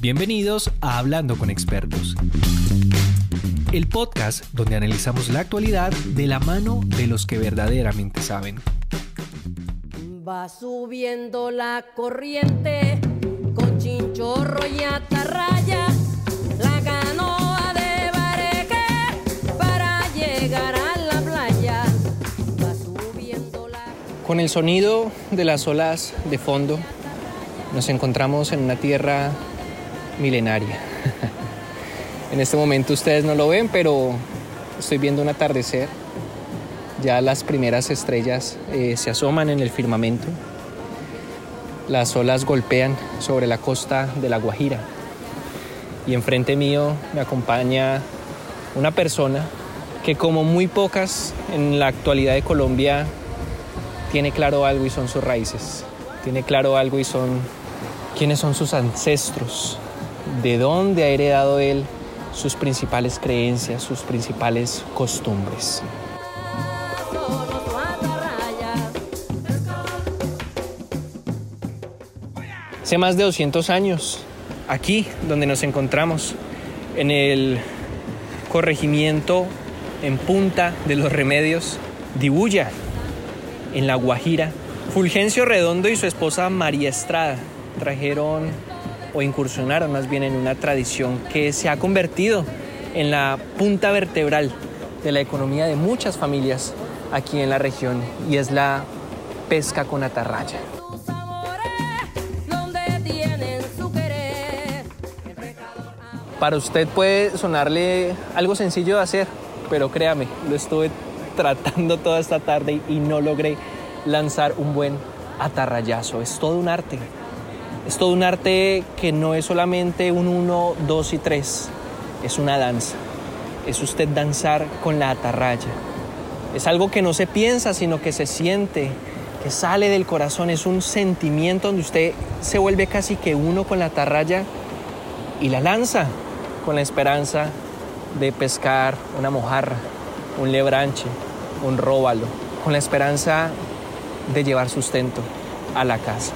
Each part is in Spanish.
Bienvenidos a Hablando con Expertos, el podcast donde analizamos la actualidad de la mano de los que verdaderamente saben. Va subiendo la corriente con chinchorro y atarraya, la canoa de bareque para llegar a la playa. Va subiendo la Con el sonido de las olas de fondo, nos encontramos en una tierra milenaria. en este momento ustedes no lo ven, pero estoy viendo un atardecer. Ya las primeras estrellas eh, se asoman en el firmamento. Las olas golpean sobre la costa de La Guajira. Y enfrente mío me acompaña una persona que como muy pocas en la actualidad de Colombia tiene claro algo y son sus raíces. Tiene claro algo y son quiénes son sus ancestros, de dónde ha heredado él sus principales creencias, sus principales costumbres. Hace más de 200 años, aquí donde nos encontramos, en el corregimiento en Punta de los Remedios, Dibuya, en La Guajira, Fulgencio Redondo y su esposa María Estrada trajeron o incursionaron más bien en una tradición que se ha convertido en la punta vertebral de la economía de muchas familias aquí en la región y es la pesca con atarraya. Para usted puede sonarle algo sencillo de hacer, pero créame, lo estuve tratando toda esta tarde y no logré lanzar un buen atarrayazo. Es todo un arte. Es todo un arte que no es solamente un 1, 2 y 3. Es una danza. Es usted danzar con la atarraya. Es algo que no se piensa, sino que se siente, que sale del corazón. Es un sentimiento donde usted se vuelve casi que uno con la atarraya y la lanza con la esperanza de pescar una mojarra, un lebranche, un róbalo, con la esperanza de llevar sustento a la casa.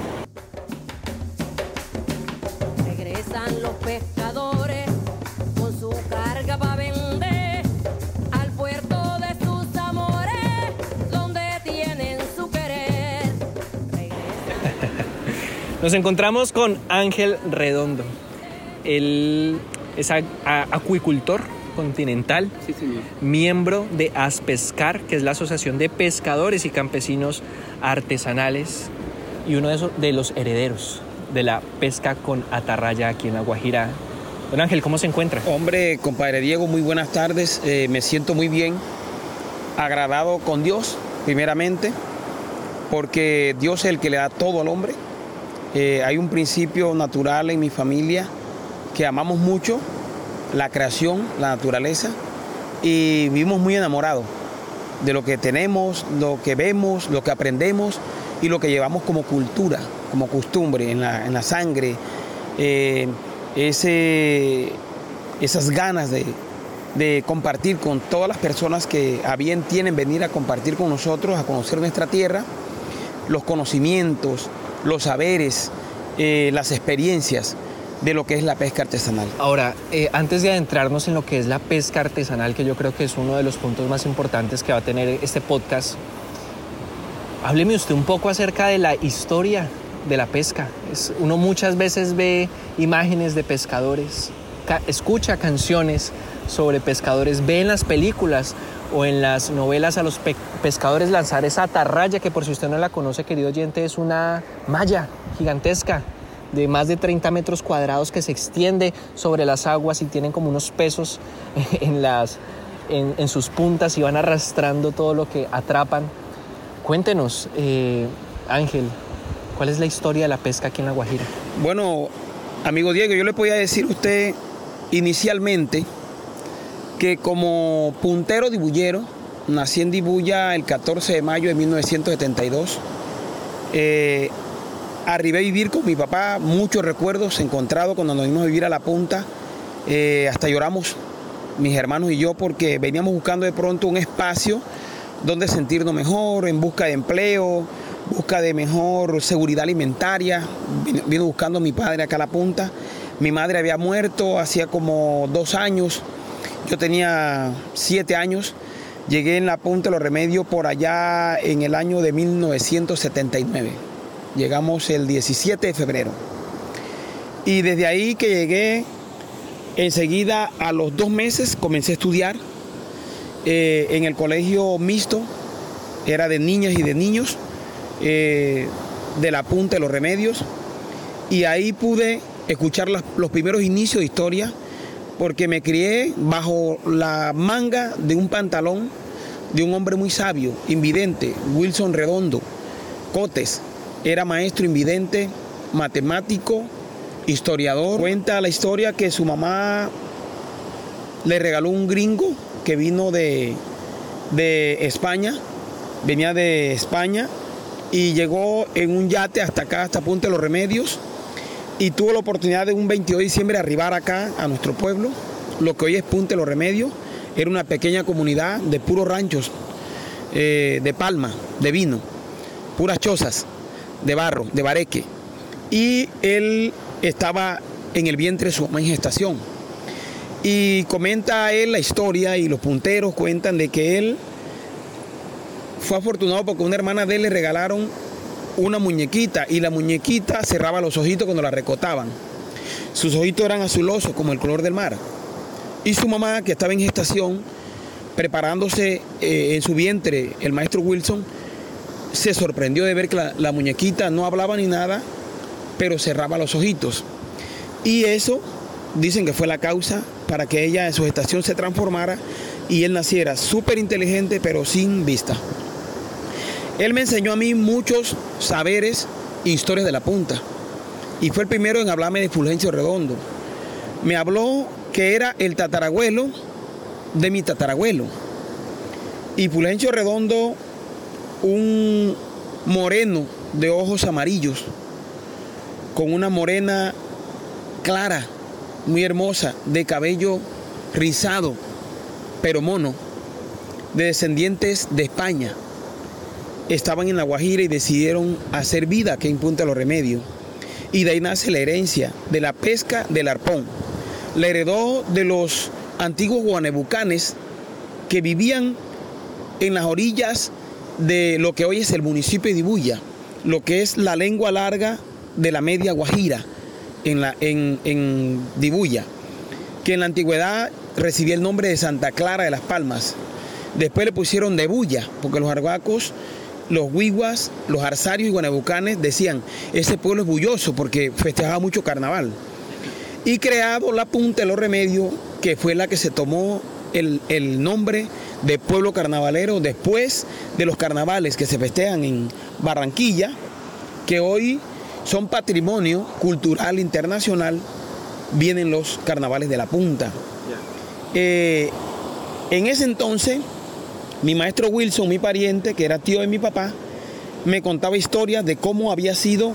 Nos encontramos con Ángel Redondo. Él es acuicultor continental, miembro de Aspescar, que es la Asociación de Pescadores y Campesinos Artesanales, y uno de, esos- de los herederos de la pesca con atarraya aquí en La Guajira. Don Ángel, ¿cómo se encuentra? Hombre, compadre Diego, muy buenas tardes. Eh, me siento muy bien, agradado con Dios, primeramente, porque Dios es el que le da todo al hombre. Eh, hay un principio natural en mi familia que amamos mucho, la creación, la naturaleza, y vivimos muy enamorados de lo que tenemos, lo que vemos, lo que aprendemos y lo que llevamos como cultura, como costumbre en la, en la sangre. Eh, ese, esas ganas de, de compartir con todas las personas que a bien tienen venir a compartir con nosotros, a conocer nuestra tierra, los conocimientos, los saberes, eh, las experiencias de lo que es la pesca artesanal. Ahora, eh, antes de adentrarnos en lo que es la pesca artesanal, que yo creo que es uno de los puntos más importantes que va a tener este podcast, hábleme usted un poco acerca de la historia de la pesca. Es- uno muchas veces ve imágenes de pescadores, ca- escucha canciones sobre pescadores, ve en las películas o en las novelas a los pe- pescadores lanzar esa atarraya, que por si usted no la conoce, querido oyente, es una malla gigantesca de más de 30 metros cuadrados que se extiende sobre las aguas y tienen como unos pesos en, las, en, sus puntas y van arrastrando todo lo que atrapan. Cuéntenos, eh, Ángel, ¿cuál es la historia de la pesca aquí en La Guajira? Bueno, amigo Diego, yo le podía decir a usted inicialmente que como puntero dibullero, nací en Dibuya el 14 de mayo de 1972. Eh, arribé a vivir con mi papá, muchos recuerdos encontrados cuando nos vinimos a vivir a la punta. Eh, hasta lloramos mis hermanos y yo porque veníamos buscando de pronto un espacio donde sentirnos mejor, en busca de empleo, busca de mejor seguridad alimentaria. Vino, vino buscando mi padre acá a la punta. Mi madre había muerto hacía como dos años. Yo tenía siete años. Llegué en la Punta de los Remedios por allá en el año de 1979. Llegamos el 17 de febrero. Y desde ahí que llegué, enseguida a los dos meses comencé a estudiar eh, en el colegio mixto, era de niñas y de niños, eh, de la Punta de los Remedios. Y ahí pude escuchar los primeros inicios de historia, porque me crié bajo la manga de un pantalón de un hombre muy sabio, invidente, Wilson Redondo, Cotes. Era maestro invidente, matemático, historiador. Cuenta la historia que su mamá le regaló un gringo que vino de, de España, venía de España y llegó en un yate hasta acá, hasta Punta de los Remedios y tuvo la oportunidad de un 22 de diciembre arribar acá a nuestro pueblo, lo que hoy es Punta de los Remedios, era una pequeña comunidad de puros ranchos, eh, de palma, de vino, puras chozas, de barro, de bareque. Y él estaba en el vientre de su mamá en gestación. Y comenta él la historia y los punteros cuentan de que él fue afortunado porque una hermana de él le regalaron una muñequita y la muñequita cerraba los ojitos cuando la recotaban. Sus ojitos eran azulosos como el color del mar. Y su mamá, que estaba en gestación, preparándose eh, en su vientre, el maestro Wilson, se sorprendió de ver que la, la muñequita no hablaba ni nada, pero cerraba los ojitos. Y eso dicen que fue la causa para que ella en su gestación se transformara y él naciera súper inteligente, pero sin vista. Él me enseñó a mí muchos saberes e historias de la punta. Y fue el primero en hablarme de Fulgencio Redondo. Me habló que era el tatarabuelo de mi tatarabuelo. Y Fulgencio Redondo, un moreno de ojos amarillos, con una morena clara, muy hermosa, de cabello rizado, pero mono, de descendientes de España estaban en La Guajira y decidieron hacer vida que en Punta Los Remedios. Y de ahí nace la herencia de la pesca del arpón. La heredó de los antiguos guanebucanes que vivían en las orillas de lo que hoy es el municipio de Ibuya, lo que es la lengua larga de la media Guajira en, la, en, en Dibuya, que en la antigüedad recibía el nombre de Santa Clara de las Palmas. Después le pusieron de Bulla, porque los arhuacos los huiguas, los arsarios y guanabucanes decían, ese pueblo es bulloso porque festejaba mucho carnaval. Y creado la Punta de los Remedios, que fue la que se tomó el, el, nombre de pueblo carnavalero después de los carnavales que se festejan en Barranquilla, que hoy son patrimonio cultural internacional, vienen los carnavales de la Punta. Eh, en ese entonces, mi maestro Wilson, mi pariente, que era tío de mi papá, me contaba historias de cómo había sido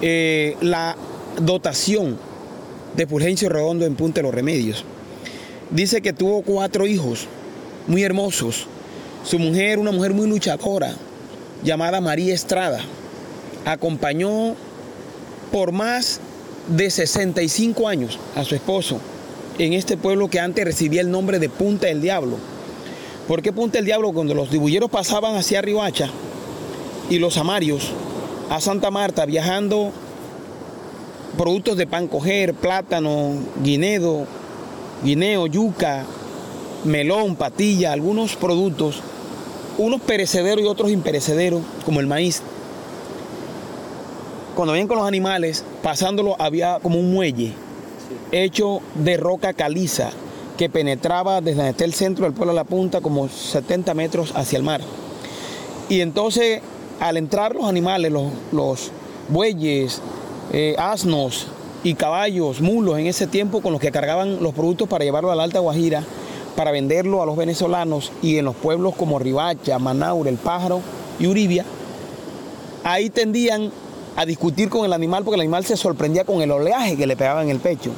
eh, la dotación de Fulgencio Redondo en Punta de los Remedios. Dice que tuvo cuatro hijos muy hermosos. Su mujer, una mujer muy luchadora, llamada María Estrada, acompañó por más de 65 años a su esposo en este pueblo que antes recibía el nombre de Punta del Diablo. ¿Por qué Punta del Diablo? Cuando los dibulleros pasaban hacia Ribacha y los amarios a Santa Marta viajando productos de pan coger, plátano, guinedo, guineo, yuca, melón, patilla, algunos productos, unos perecederos y otros imperecederos, como el maíz. Cuando venían con los animales, pasándolo había como un muelle hecho de roca caliza que penetraba desde el centro del pueblo a la punta como 70 metros hacia el mar. Y entonces al entrar los animales, los, los bueyes, eh, asnos y caballos, mulos en ese tiempo con los que cargaban los productos para llevarlo a la Alta Guajira, para venderlo a los venezolanos y en los pueblos como Ribacha, Manaure, El Pájaro y Uribia, ahí tendían a discutir con el animal porque el animal se sorprendía con el oleaje que le pegaba en el pecho.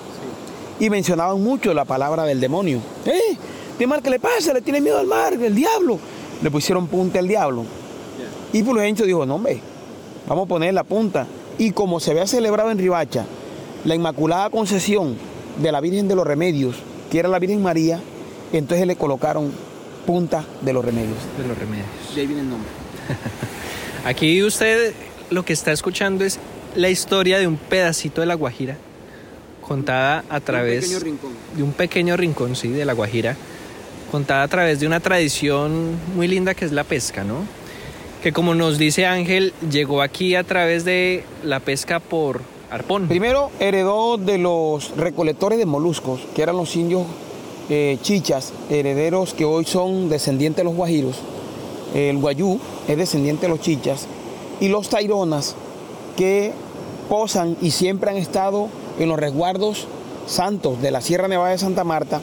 Y mencionaban mucho la palabra del demonio. ¡Eh! ¿Qué mal que le pasa? Le tiene miedo al mar, el diablo. Le pusieron punta el diablo. Y Fulgencio dijo, no hombre, vamos a poner la punta. Y como se había celebrado en Ribacha la Inmaculada Concesión de la Virgen de los Remedios, que era la Virgen María, entonces le colocaron punta de los remedios. De los remedios. De ahí viene el nombre. Aquí usted lo que está escuchando es la historia de un pedacito de la Guajira contada a través pequeño rincón. de un pequeño rincón, sí, de la Guajira, contada a través de una tradición muy linda que es la pesca, ¿no? Que como nos dice Ángel, llegó aquí a través de la pesca por arpón. Primero heredó de los recolectores de moluscos, que eran los indios eh, chichas, herederos que hoy son descendientes de los guajiros. El guayú es descendiente de los chichas. Y los taironas, que posan y siempre han estado en los resguardos santos de la Sierra Nevada de Santa Marta,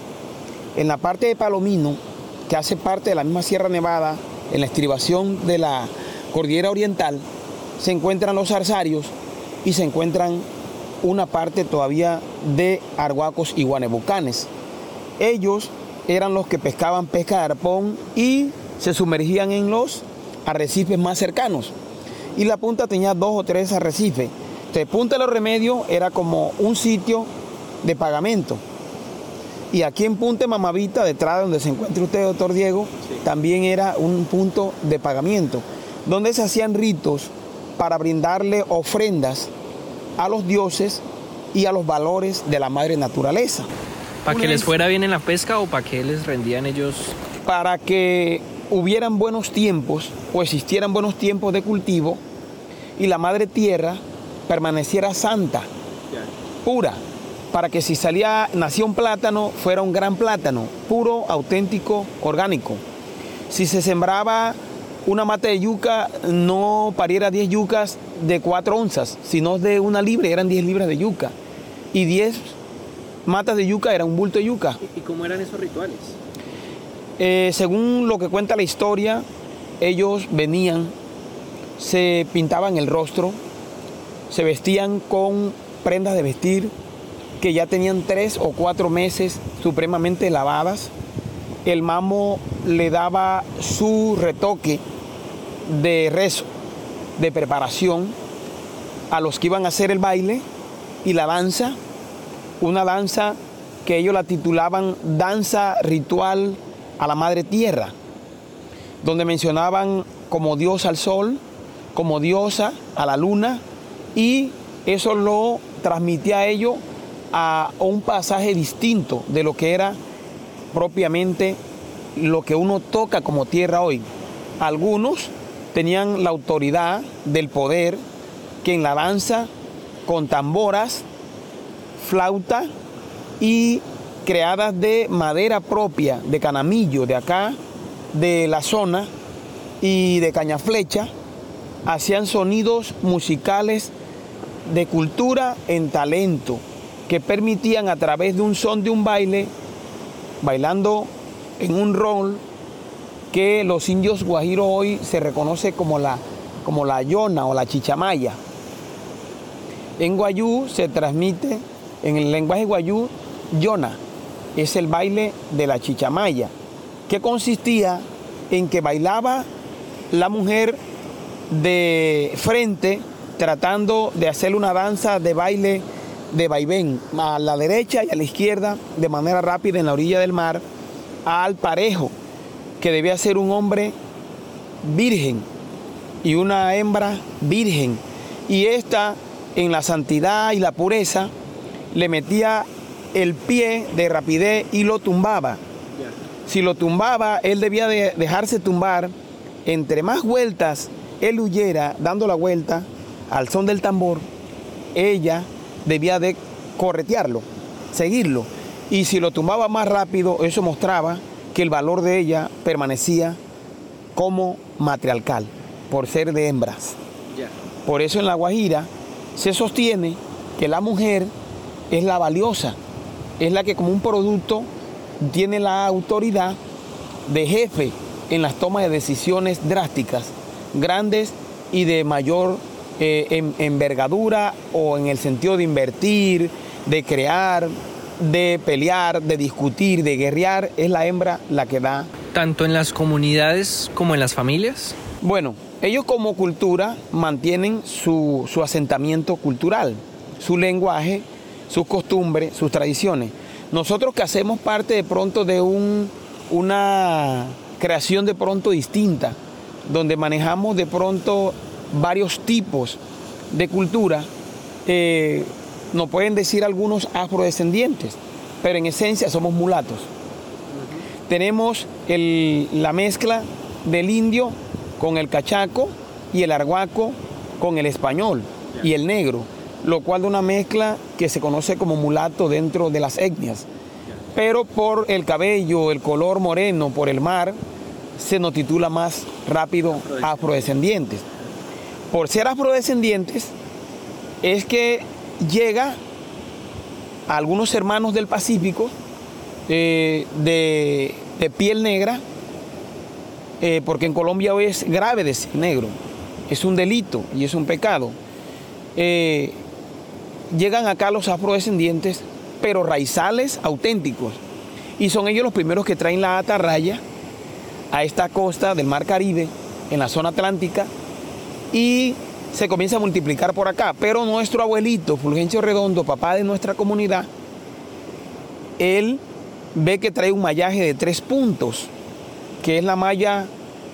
en la parte de Palomino, que hace parte de la misma Sierra Nevada, en la estribación de la Cordillera Oriental, se encuentran los zarzarios y se encuentran una parte todavía de arhuacos y guanebucanes. Ellos eran los que pescaban pesca de arpón y se sumergían en los arrecifes más cercanos. Y la punta tenía dos o tres arrecifes. Entonces, Punta de los Remedios era como un sitio de pagamento. Y aquí en Punta de Mamavita, detrás de donde se encuentra usted, doctor Diego, también era un punto de pagamiento, donde se hacían ritos para brindarle ofrendas a los dioses y a los valores de la madre naturaleza. ¿Para que les fuera bien en la pesca o para que les rendían ellos? para que hubieran buenos tiempos o existieran buenos tiempos de cultivo y la madre tierra permaneciera santa, pura, para que si salía, nacía un plátano, fuera un gran plátano, puro, auténtico, orgánico. Si se sembraba una mata de yuca, no pariera 10 yucas de 4 onzas, sino de una libre, eran 10 libras de yuca. Y 10 matas de yuca era un bulto de yuca. ¿Y cómo eran esos rituales? Eh, según lo que cuenta la historia, ellos venían, se pintaban el rostro, se vestían con prendas de vestir que ya tenían tres o cuatro meses supremamente lavadas. El mamo le daba su retoque de rezo, de preparación a los que iban a hacer el baile y la danza, una danza que ellos la titulaban danza ritual a la madre tierra, donde mencionaban como diosa al sol, como diosa a la luna, y eso lo transmitía a ellos a un pasaje distinto de lo que era propiamente lo que uno toca como tierra hoy. Algunos tenían la autoridad del poder que en la danza con tamboras, flauta y creadas de madera propia, de canamillo de acá, de la zona y de cañaflecha, hacían sonidos musicales de cultura en talento que permitían a través de un son de un baile, bailando en un rol que los indios guajiros hoy se reconoce como la, como la yona o la chichamaya. En guayú se transmite, en el lenguaje guayú, yona, es el baile de la chichamaya, que consistía en que bailaba la mujer de frente tratando de hacer una danza de baile de vaivén a la derecha y a la izquierda de manera rápida en la orilla del mar al parejo que debía ser un hombre virgen y una hembra virgen y esta en la santidad y la pureza le metía el pie de rapidez y lo tumbaba si lo tumbaba, él debía de dejarse tumbar. Entre más vueltas él huyera dando la vuelta al son del tambor, ella debía de corretearlo, seguirlo. Y si lo tumbaba más rápido, eso mostraba que el valor de ella permanecía como matriarcal, por ser de hembras. Por eso en la Guajira se sostiene que la mujer es la valiosa, es la que como un producto tiene la autoridad de jefe en las tomas de decisiones drásticas, grandes y de mayor eh, en- envergadura o en el sentido de invertir, de crear, de pelear, de discutir, de guerrear, es la hembra la que da Tanto en las comunidades como en las familias. bueno, ellos como cultura mantienen su, su asentamiento cultural, su lenguaje sus costumbres, sus tradiciones. Nosotros que hacemos parte de pronto de un, una creación de pronto distinta, donde manejamos de pronto varios tipos de cultura, eh, nos pueden decir algunos afrodescendientes, pero en esencia somos mulatos. Tenemos la mezcla del indio con el cachaco y el arhuaco con el español y el negro, lo cual de una mezcla que se conoce como mulato dentro de las etnias. Pero por el cabello, el color moreno, por el mar, se nos titula más rápido afrodescendientes. Por ser afrodescendientes, es que llega a algunos hermanos del Pacífico eh, de, piel negra, eh, porque en Colombia hoy es grave decir negro, es un delito y es un pecado. Eh, llegan acá los afrodescendientes, pero raizales auténticos, y son ellos los primeros que traen la atarraya a esta costa del Mar Caribe, en la zona atlántica, y se comienza a multiplicar por acá. Pero nuestro abuelito, Fulgencio Redondo, papá de nuestra comunidad, él ve que trae un mallaje de tres puntos, que es la malla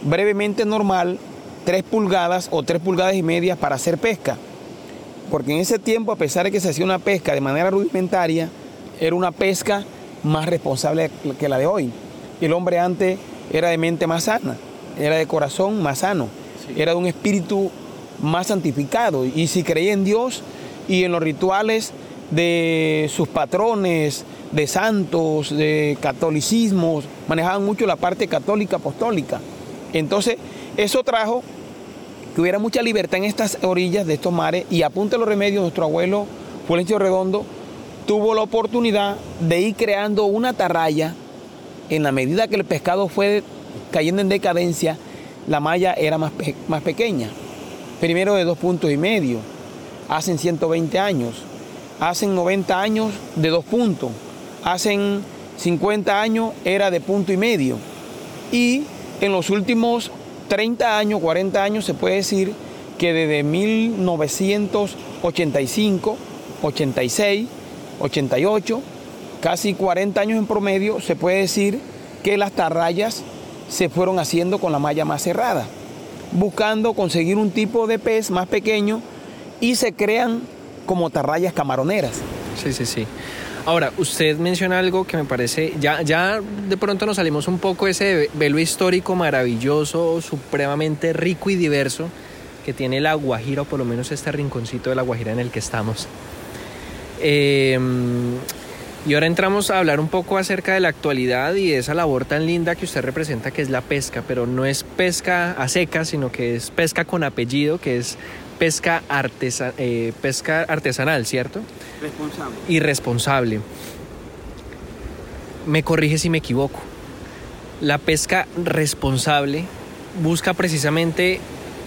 brevemente normal, tres pulgadas o tres pulgadas y media para hacer pesca. Porque en ese tiempo, a pesar de que se hacía una pesca de manera rudimentaria, era una pesca más responsable que la de hoy. El hombre antes era de mente más sana, era de corazón más sano, era de un espíritu más santificado. Y si creía en Dios y en los rituales de sus patrones, de santos, de catolicismo, manejaban mucho la parte católica apostólica. Entonces, eso trajo que hubiera mucha libertad en estas orillas de estos mares y a punta de los remedios nuestro abuelo Fulencio Redondo tuvo la oportunidad de ir creando una atarraya en la medida que el pescado fue cayendo en decadencia, la malla era más, más pequeña. Primero de dos puntos y medio, hacen 120 años, hacen 90 años de dos puntos, hacen 50 años era de punto y medio. Y en los últimos 30 años, 40 años, se puede decir que desde 1985, 86, 88, casi 40 años en promedio, se puede decir que las tarrayas se fueron haciendo con la malla más cerrada buscando conseguir un tipo de pez más pequeño y se crean como tarrayas camaroneras. Sí, sí, sí. Ahora, usted menciona algo que me parece, ya, ya de pronto nos salimos un poco ese velo histórico maravilloso, supremamente rico y diverso que tiene la Guajira, o por lo menos este rinconcito de la Guajira en el que estamos. Eh, y ahora entramos a hablar un poco acerca de la actualidad y de esa labor tan linda que usted representa, que es la pesca, pero no es pesca a seca, sino que es pesca con apellido, que es pesca, eh, pesca artesanal, ¿cierto? Responsable. Y responsable. Me corrige si me equivoco. La pesca responsable busca precisamente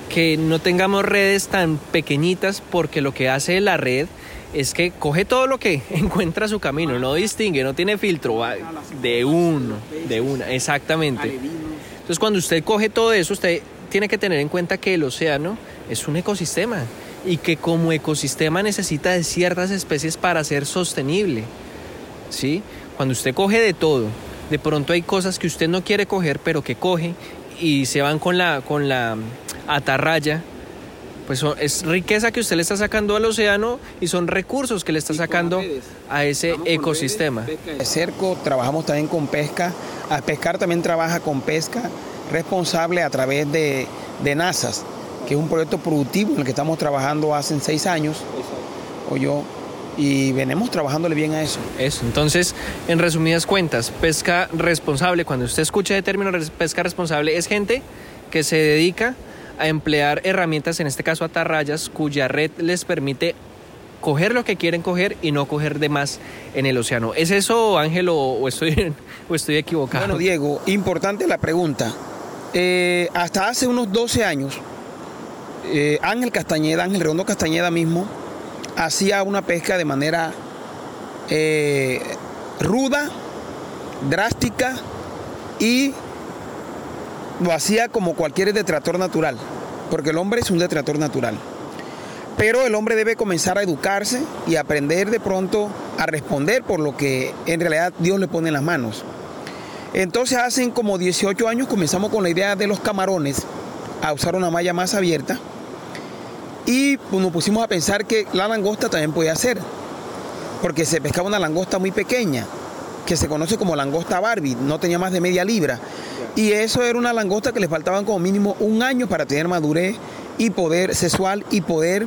que no tengamos redes tan pequeñitas porque lo que hace la red es que coge todo lo que encuentra su camino, no distingue, no tiene filtro, de uno, de una, exactamente. Entonces cuando usted coge todo eso, usted tiene que tener en cuenta que el océano es un ecosistema y que como ecosistema necesita de ciertas especies para ser sostenible. ¿Sí? Cuando usted coge de todo, de pronto hay cosas que usted no quiere coger, pero que coge y se van con la, con la atarraya pues es riqueza que usted le está sacando al océano y son recursos que le está sacando a ese ecosistema. De cerco trabajamos también con pesca, a pescar también trabaja con pesca responsable a través de, de NASAS, que es un proyecto productivo en el que estamos trabajando hace seis años, o yo, y venimos trabajándole bien a eso. Eso, entonces, en resumidas cuentas, pesca responsable, cuando usted escucha el término pesca responsable, es gente que se dedica a emplear herramientas, en este caso atarrayas, cuya red les permite coger lo que quieren coger y no coger de más en el océano. ¿Es eso, Ángel, o, estoy, o estoy equivocado? Bueno, Diego, importante la pregunta. Eh, hasta hace unos 12 años, eh, Ángel Castañeda, Ángel Redondo Castañeda mismo, hacía una pesca de manera eh, ruda, drástica y lo hacía como cualquier detrator natural, porque el hombre es un detrator natural. Pero el hombre debe comenzar a educarse y aprender de pronto a responder por lo que en realidad Dios le pone en las manos. Entonces hacen como 18 años comenzamos con la idea de los camarones, a usar una malla más abierta y pues, nos pusimos a pensar que la langosta también podía ser, porque se pescaba una langosta muy pequeña, que se conoce como langosta Barbie, no tenía más de media libra. Y eso era una langosta que le faltaban como mínimo un año para tener madurez y poder sexual y poder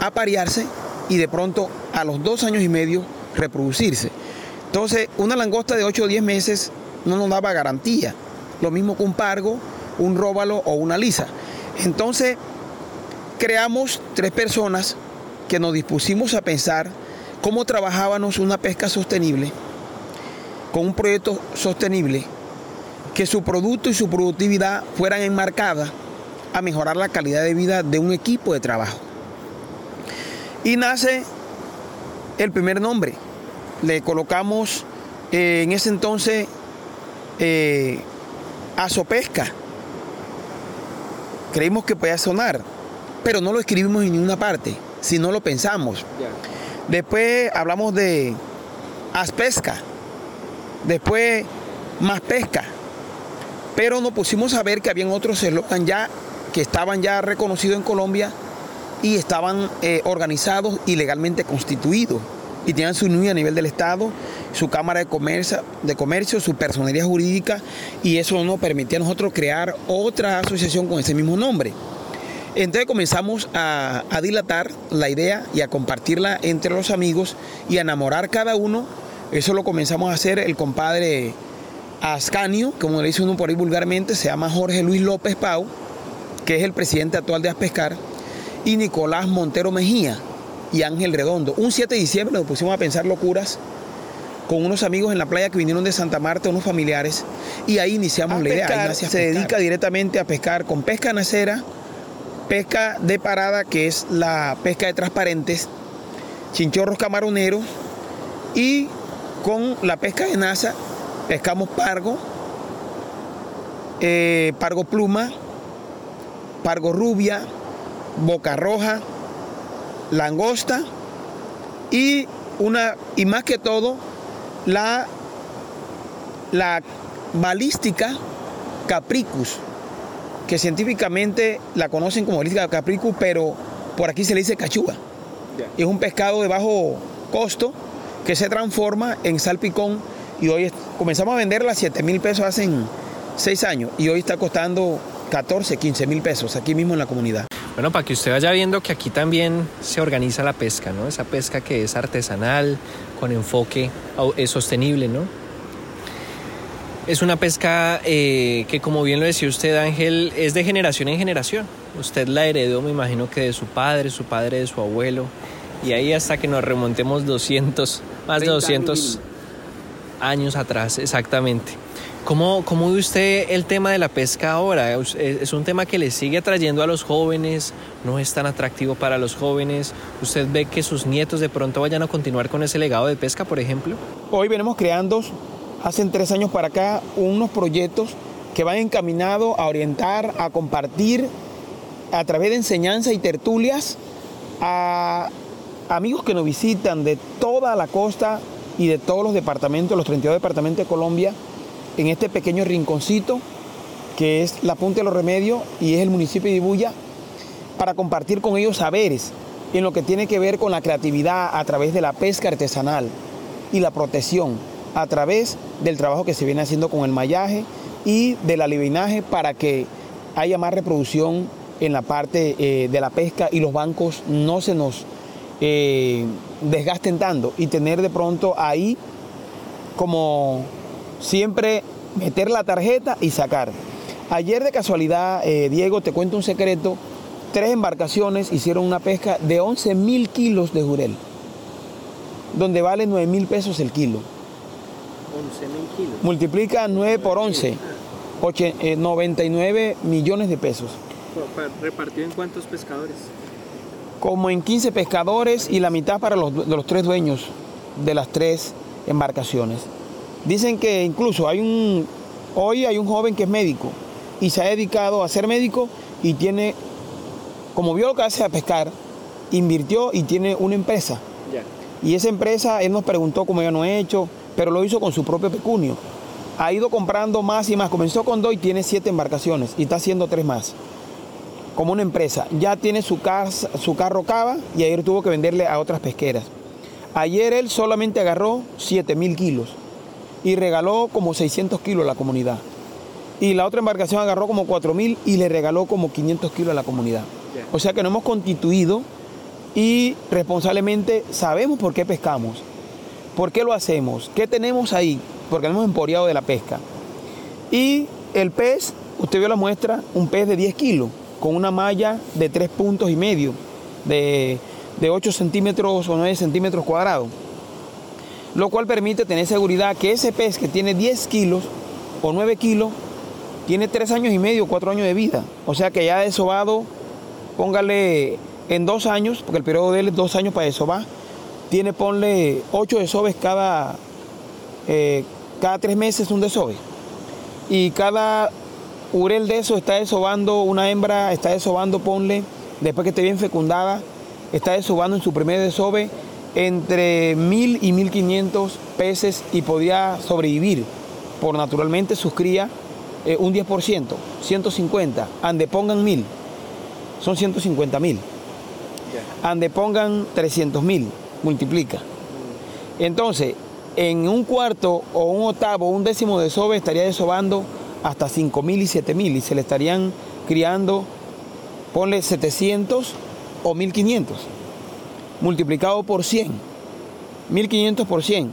aparearse y de pronto a los dos años y medio reproducirse. Entonces, una langosta de 8 o 10 meses no nos daba garantía. Lo mismo que un pargo, un róbalo o una lisa. Entonces, creamos tres personas que nos dispusimos a pensar cómo trabajábamos una pesca sostenible, con un proyecto sostenible, que su producto y su productividad fueran enmarcadas a mejorar la calidad de vida de un equipo de trabajo. Y nace el primer nombre. Le colocamos eh, en ese entonces eh, Azopesca. Creímos que podía sonar, pero no lo escribimos en ninguna parte, si no lo pensamos. Después hablamos de Aspesca, después Más Pesca, pero nos pusimos a ver que habían otros eslogan ya que estaban ya reconocidos en Colombia y estaban eh, organizados y legalmente constituidos y tenían su NUI a nivel del Estado, su Cámara de Comercio, de comercio su personería jurídica y eso nos permitía a nosotros crear otra asociación con ese mismo nombre. Entonces comenzamos a, a, dilatar la idea y a compartirla entre los amigos y a enamorar cada uno. Eso lo comenzamos a hacer el compadre Ascanio, como le dice uno por ahí vulgarmente, se llama Jorge Luis López Pau, que es el presidente actual de Aspescar, y Nicolás Montero Mejía y Ángel Redondo. Un 7 de diciembre nos pusimos a pensar locuras con unos amigos en la playa que vinieron de Santa Marta, unos familiares, y ahí iniciamos la idea. se dedica directamente a pescar con pesca nacera, pesca de parada, que es la pesca de transparentes, chinchorros camaroneros, y con la pesca de NASA pescamos pargo, eh, pargo pluma, pargo rubia, boca roja, langosta y una y más que todo la la balística capricus que científicamente la conocen como balística capricus pero por aquí se le dice cachuga es un pescado de bajo costo que se transforma en salpicón y hoy comenzamos a venderla a 7 mil pesos hace 6 años y hoy está costando 14, 15 mil pesos aquí mismo en la comunidad. Bueno, para que usted vaya viendo que aquí también se organiza la pesca, ¿no? Esa pesca que es artesanal, con enfoque es sostenible, ¿no? Es una pesca eh, que, como bien lo decía usted, Ángel, es de generación en generación. Usted la heredó, me imagino que de su padre, su padre de su abuelo, y ahí hasta que nos remontemos 200, más de 200 años atrás, exactamente. ¿Cómo, ¿Cómo ve usted el tema de la pesca ahora? ¿Es un tema que le sigue atrayendo a los jóvenes? ¿No es tan atractivo para los jóvenes? ¿Usted ve que sus nietos de pronto vayan a continuar con ese legado de pesca, por ejemplo? Hoy venimos creando, hace tres años para acá, unos proyectos que van encaminados a orientar, a compartir a través de enseñanza y tertulias a amigos que nos visitan de toda la costa y de todos los departamentos, los 32 departamentos de Colombia, en este pequeño rinconcito que es la Punta de los Remedios y es el municipio de Ibuya, para compartir con ellos saberes en lo que tiene que ver con la creatividad a través de la pesca artesanal y la protección a través del trabajo que se viene haciendo con el mallaje y del alivinaje para que haya más reproducción en la parte eh, de la pesca y los bancos no se nos eh, desgasten tanto y tener de pronto ahí como siempre meter la tarjeta y sacar. Ayer de casualidad, eh, Diego, te cuento un secreto, tres embarcaciones hicieron una pesca de 11 mil kilos de jurel, donde vale 9 mil pesos el kilo. 11 mil kilos. Multiplica 9 por 11, 99 eh, millones de pesos. ¿Repartido en cuántos pescadores? Como en 15 pescadores y la mitad para los, los tres dueños de las tres embarcaciones. Dicen que incluso hay un, hoy hay un joven que es médico y se ha dedicado a ser médico y tiene, como vio lo que hace a pescar, invirtió y tiene una empresa. Y esa empresa, él nos preguntó cómo ya no he hecho, pero lo hizo con su propio pecunio. Ha ido comprando más y más. Comenzó con dos y tiene siete embarcaciones y está haciendo tres más. Como una empresa. Ya tiene su, casa, su carro cava y ayer tuvo que venderle a otras pesqueras. Ayer él solamente agarró 7 mil kilos y regaló como 600 kilos a la comunidad. Y la otra embarcación agarró como 4 mil y le regaló como 500 kilos a la comunidad. O sea que nos hemos constituido y responsablemente sabemos por qué pescamos, por qué lo hacemos, qué tenemos ahí, porque hemos emporeado de la pesca. Y el pez, usted vio la muestra, un pez de 10 kilos, con una malla de 3 puntos y medio, de, de 8 centímetros o 9 centímetros cuadrados, lo cual permite tener seguridad que ese pez que tiene 10 kilos o 9 kilos, tiene 3 años y medio, 4 años de vida. O sea que ya ha desobado, póngale en dos años, porque el periodo de él es dos años para desovar, tiene, ponle, ocho desoves cada, eh, cada tres meses un desove. Y cada urel de eso está desobando, una hembra está desobando, ponle, después que esté bien fecundada, está desobando en su primer desove entre mil y mil quinientos peces y podía sobrevivir por naturalmente sus crías eh, un 10%, 150, ande pongan mil, son 150 mil. Ande pongan 300 mil, multiplica. Entonces, en un cuarto o un octavo, un décimo de sobe estaría desobando hasta 5 mil y 7 mil y se le estarían criando, ponle 700 o 1500, multiplicado por 100, 1500 por 100.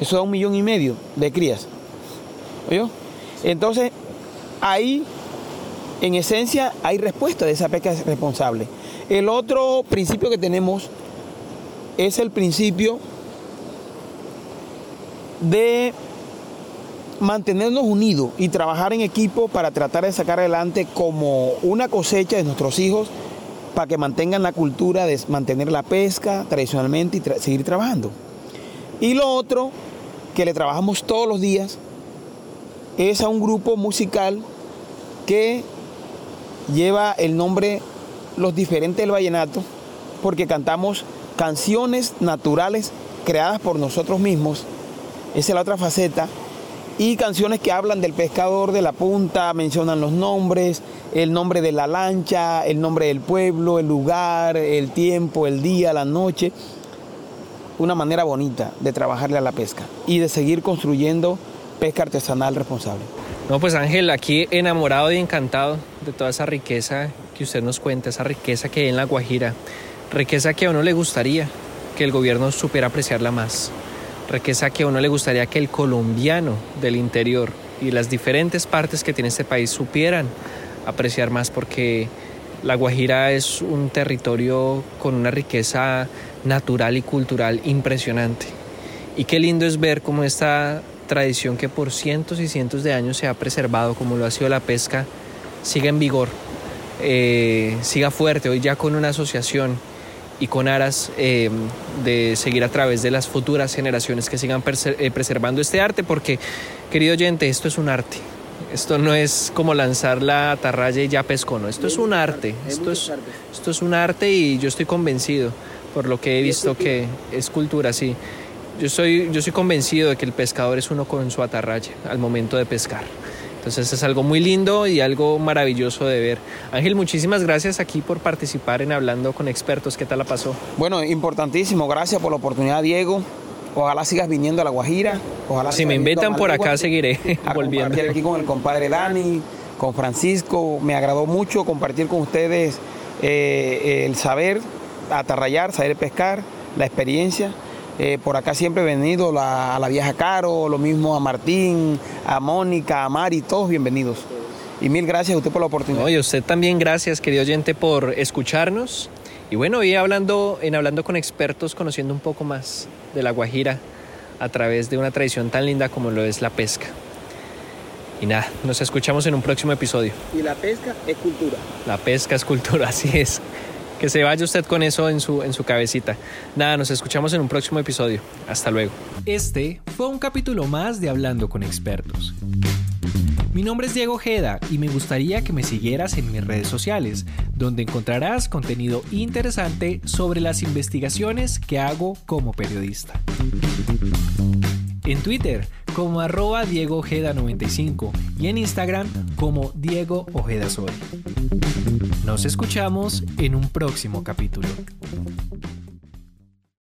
Eso da un millón y medio de crías. Entonces, ahí en esencia hay respuesta de esa pesca responsable. El otro principio que tenemos es el principio de mantenernos unidos y trabajar en equipo para tratar de sacar adelante como una cosecha de nuestros hijos para que mantengan la cultura de mantener la pesca tradicionalmente y seguir trabajando. Y lo otro que le trabajamos todos los días es a un grupo musical que lleva el nombre Los Diferentes del Vallenato, porque cantamos canciones naturales creadas por nosotros mismos, esa es la otra faceta, y canciones que hablan del pescador de la punta, mencionan los nombres, el nombre de la lancha, el nombre del pueblo, el lugar, el tiempo, el día, la noche. Una manera bonita de trabajarle a la pesca y de seguir construyendo pesca artesanal responsable. No, pues Ángel, aquí enamorado y encantado de toda esa riqueza que usted nos cuenta, esa riqueza que hay en La Guajira, riqueza que a uno le gustaría que el gobierno supiera apreciarla más, riqueza que a uno le gustaría que el colombiano del interior y las diferentes partes que tiene este país supieran apreciar más porque La Guajira es un territorio con una riqueza natural y cultural impresionante. Y qué lindo es ver cómo esta tradición que por cientos y cientos de años se ha preservado, como lo ha sido la pesca, siga en vigor, eh, siga fuerte, hoy ya con una asociación y con aras eh, de seguir a través de las futuras generaciones que sigan eh, preservando este arte, porque, querido oyente, esto es un arte. Esto no es como lanzar la atarraya y ya pescó, no. Esto es un arte. Esto es, esto es un arte y yo estoy convencido, por lo que he visto que es cultura, sí. Yo soy, yo soy convencido de que el pescador es uno con su atarraya al momento de pescar. Entonces es algo muy lindo y algo maravilloso de ver. Ángel, muchísimas gracias aquí por participar en Hablando con Expertos. ¿Qué tal la pasó? Bueno, importantísimo. Gracias por la oportunidad, Diego. Ojalá sigas viniendo a La Guajira. Ojalá si me invitan por acá, seguiré volviendo. aquí con el compadre Dani, con Francisco. Me agradó mucho compartir con ustedes eh, el saber atarrayar, saber pescar, la experiencia. Eh, por acá siempre he venido a la vieja Caro, lo mismo a Martín, a Mónica, a Mari, todos bienvenidos. Y mil gracias a usted por la oportunidad. y usted también gracias, querido oyente, por escucharnos. Y bueno, hoy hablando, en Hablando con Expertos, conociendo un poco más de la Guajira a través de una tradición tan linda como lo es la pesca. Y nada, nos escuchamos en un próximo episodio. Y la pesca es cultura. La pesca es cultura, así es. Que se vaya usted con eso en su, en su cabecita. Nada, nos escuchamos en un próximo episodio. Hasta luego. Este fue un capítulo más de Hablando con Expertos. Mi nombre es Diego Ojeda y me gustaría que me siguieras en mis redes sociales, donde encontrarás contenido interesante sobre las investigaciones que hago como periodista. En Twitter como arroba Diego Ojeda 95 y en Instagram como Diego Ojeda Soy. Nos escuchamos en un próximo capítulo.